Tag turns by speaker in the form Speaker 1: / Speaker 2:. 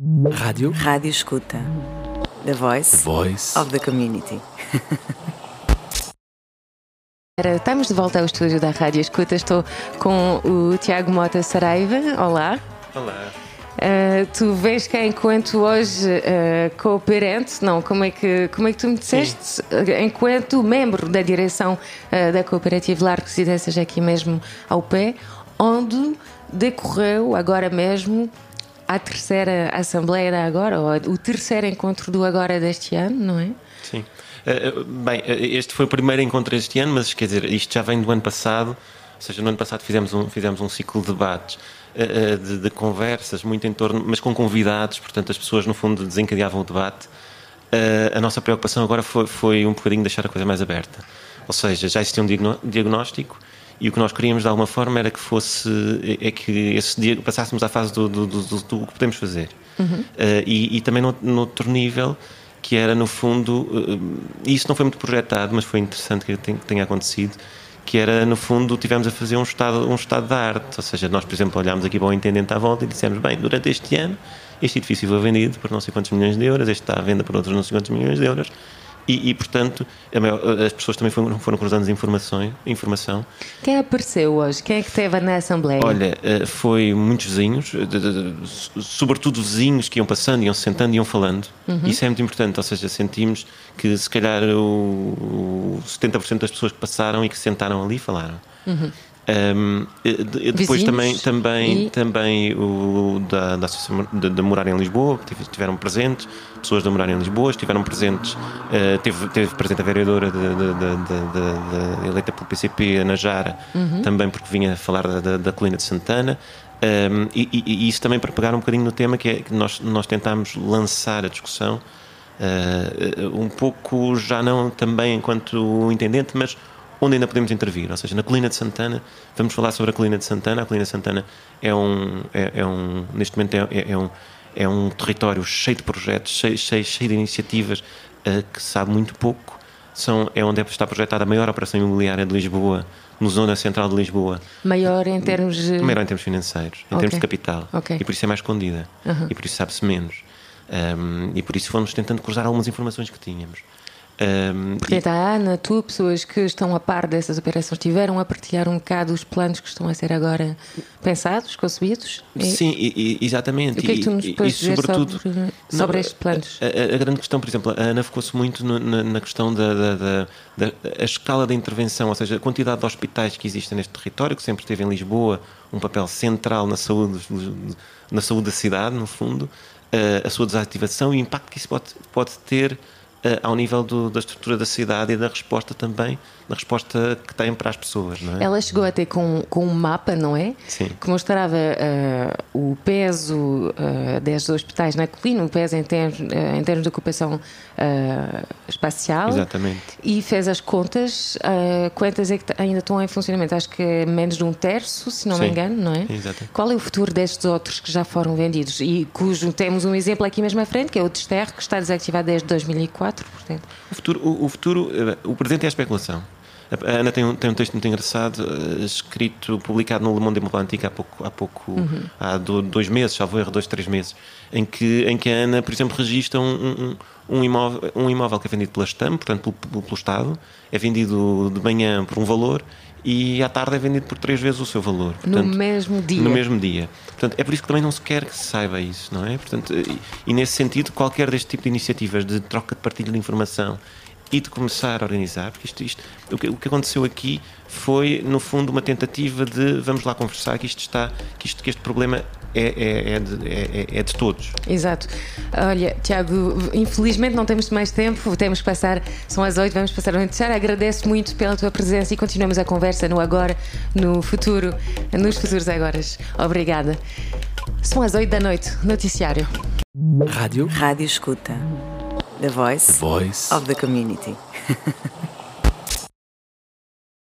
Speaker 1: Rádio.
Speaker 2: Rádio Escuta. The Voice,
Speaker 1: Voice.
Speaker 2: of the Community.
Speaker 3: Estamos de volta ao estúdio da Rádio Escuta. Estou com o Tiago Mota Saraiva. Olá.
Speaker 4: Olá.
Speaker 3: Uh, tu vês que enquanto hoje uh, cooperante, não, como é que, como é que tu me disseste? Uh, Enquanto membro da direção uh, da cooperativa Lar Residências aqui mesmo ao pé, onde decorreu agora mesmo a terceira Assembleia da Agora, ou o terceiro encontro do Agora deste ano, não é?
Speaker 4: Sim. Eh, eh, bem, eh, este foi o primeiro encontro este ano, mas quer dizer, isto já vem do ano passado. Ou seja, no ano passado fizemos um, fizemos um ciclo de debates, de, de conversas, muito em torno, mas com convidados, portanto as pessoas no fundo desencadeavam o debate. A nossa preocupação agora foi, foi um bocadinho deixar a coisa mais aberta. Ou seja, já existia um diagnóstico e o que nós queríamos de alguma forma era que fosse, é que esse dia passássemos à fase do, do, do, do- que podemos fazer. Eh, e, e também no, no outro nível, que era no fundo, eh, isso não foi muito projetado, mas foi interessante que tenha, que tenha acontecido, que era no fundo tivemos a fazer um estado, um estado da arte, ou seja, nós por exemplo olhámos aqui para o intendente à volta e dissemos, bem, durante este ano este edifício foi vendido por não sei quantos milhões de euros, este está à venda por outros não sei quantos milhões de euros, e, e, portanto maior- as pessoas também foram, foram cruzando informações, informação
Speaker 3: Quem apareceu hoje? Quem é que esteve na Assembleia?
Speaker 4: Olha, eh, foi muitos vizinhos, de- de- de- sobretudo vizinhos que iam passando, iam se sentando, iam falando. Isso é muito importante, ou seja, sentimos que se calhar o, o 70% das pessoas que passaram e que se sentaram ali falaram. Um, de- depois
Speaker 3: Vizinhos
Speaker 4: também, também,
Speaker 3: e-
Speaker 4: também o da, da Associação de, de Morar em Lisboa, estiveram presentes, pessoas de Morar em Lisboa, estiveram presentes, eh, teve, teve presente a vereadora de, de- eleita pelo PCP, Ana Jara, também porque vinha falar da, da, da colina de Santana. Um, e, e- e isso também para pegar um bocadinho no tema que é que nós, nós tentámos lançar a discussão eh, um pouco já não também enquanto intendente, mas onde ainda podemos intervir, ou seja, na Colina de Santana, vamos falar sobre a Colina de Santana. A Colina de Santana é um, é, é um neste momento é, é- é um, é um território cheio de projetos, cheio, cheio, cheio de iniciativas eh, que sabe muito pouco. São, é onde está projetada a maior operação imobiliária de Lisboa, no zona central de Lisboa.
Speaker 3: Maior em termos de.
Speaker 4: Maior em termos financeiros, em
Speaker 3: Ok.
Speaker 4: termos de capital.
Speaker 3: Ok.
Speaker 4: E por isso é mais escondida. E por isso sabe-se menos. Um, e por isso fomos tentando cruzar algumas informações que tínhamos. Um, e-
Speaker 3: Portanto, a Ana, tu, pessoas que estão a par dessas operações, estiveram a partilhar um bocado os planos que estão a ser agora pensados, concebidos? E-
Speaker 4: Sim, e- e- exatamente.
Speaker 3: O que é que tu nos
Speaker 4: E- e-
Speaker 3: podes
Speaker 4: e
Speaker 3: dizer
Speaker 4: sobretudo-
Speaker 3: sobre,
Speaker 4: Não,
Speaker 3: sobre estes planos?
Speaker 4: A, a- a grande questão, por exemplo, a Ana focou-se muito no- na, na questão da, da, da- da- a escala da intervenção, ou seja, a quantidade de hospitais que existem neste território, que sempre teve em Lisboa um papel central na saúde, na saúde da cidade, no fundo, eh, a sua desativação e o impacto que isso pode, pode ter eh, ao nível do- da estrutura da cidade e da resposta também, da resposta que tem para as pessoas, não é?
Speaker 3: Ela chegou até com, com um mapa, não é?
Speaker 4: Sim.
Speaker 3: Que mostrava ah, o peso ah, destes hospitais na colina, o peso em termos, em termos de ocupação espacial.
Speaker 4: Exatamente.
Speaker 3: E fez as contas, ah, quantas é que ainda estão em funcionamento? Acho que é menos de um terço, se não me
Speaker 4: Sim.
Speaker 3: engano, não é?
Speaker 4: Exatamente.
Speaker 3: Qual é o futuro destes outros que já foram vendidos? E cujo temos um exemplo aqui mesmo à frente, que é o Desterro, que está desativado desde 2004, portanto.
Speaker 4: O futuro, o, o futuro, eh, o presente é a especulação. A Ana tem um, tem um texto muito engraçado, eh, escrito, publicado no Le Monde Diplomatique há pouco, há, pouco há do- dois meses, salvo erro, dois, três meses, em que, em que a Ana, por exemplo, registra um, um, um imóvel, um imóvel que é vendido pela STAM, portanto pelo, pelo, Estado, é vendido de manhã por um valor e à tarde é vendido por três vezes o seu valor.
Speaker 3: No
Speaker 4: Portanto,
Speaker 3: mesmo dia.
Speaker 4: No mesmo dia. Portanto, é por isso que também não se quer que se saiba isso, não é? Portanto, e, e nesse sentido, qualquer deste tipo de iniciativas de troca de partilha de informação e de começar a organizar, porque isto, isto o, que, o que aconteceu aqui foi, no fundo, uma tentativa de vamos lá conversar que isto está, que, isto, que este problema é, é, é, de, é, é- é de todos.
Speaker 3: Exato. Olha, Tiago, infelizmente não temos mais tempo, temos que passar, são as oito, vamos passar a noticiar. Agradeço muito pela tua presença e continuamos a conversa no agora, no futuro, nos futuros agora. Obrigada. São as oito da noite, noticiário.
Speaker 1: Rádio.
Speaker 2: Rádio Escuta. The Voice,
Speaker 1: Voice.
Speaker 2: of the Community.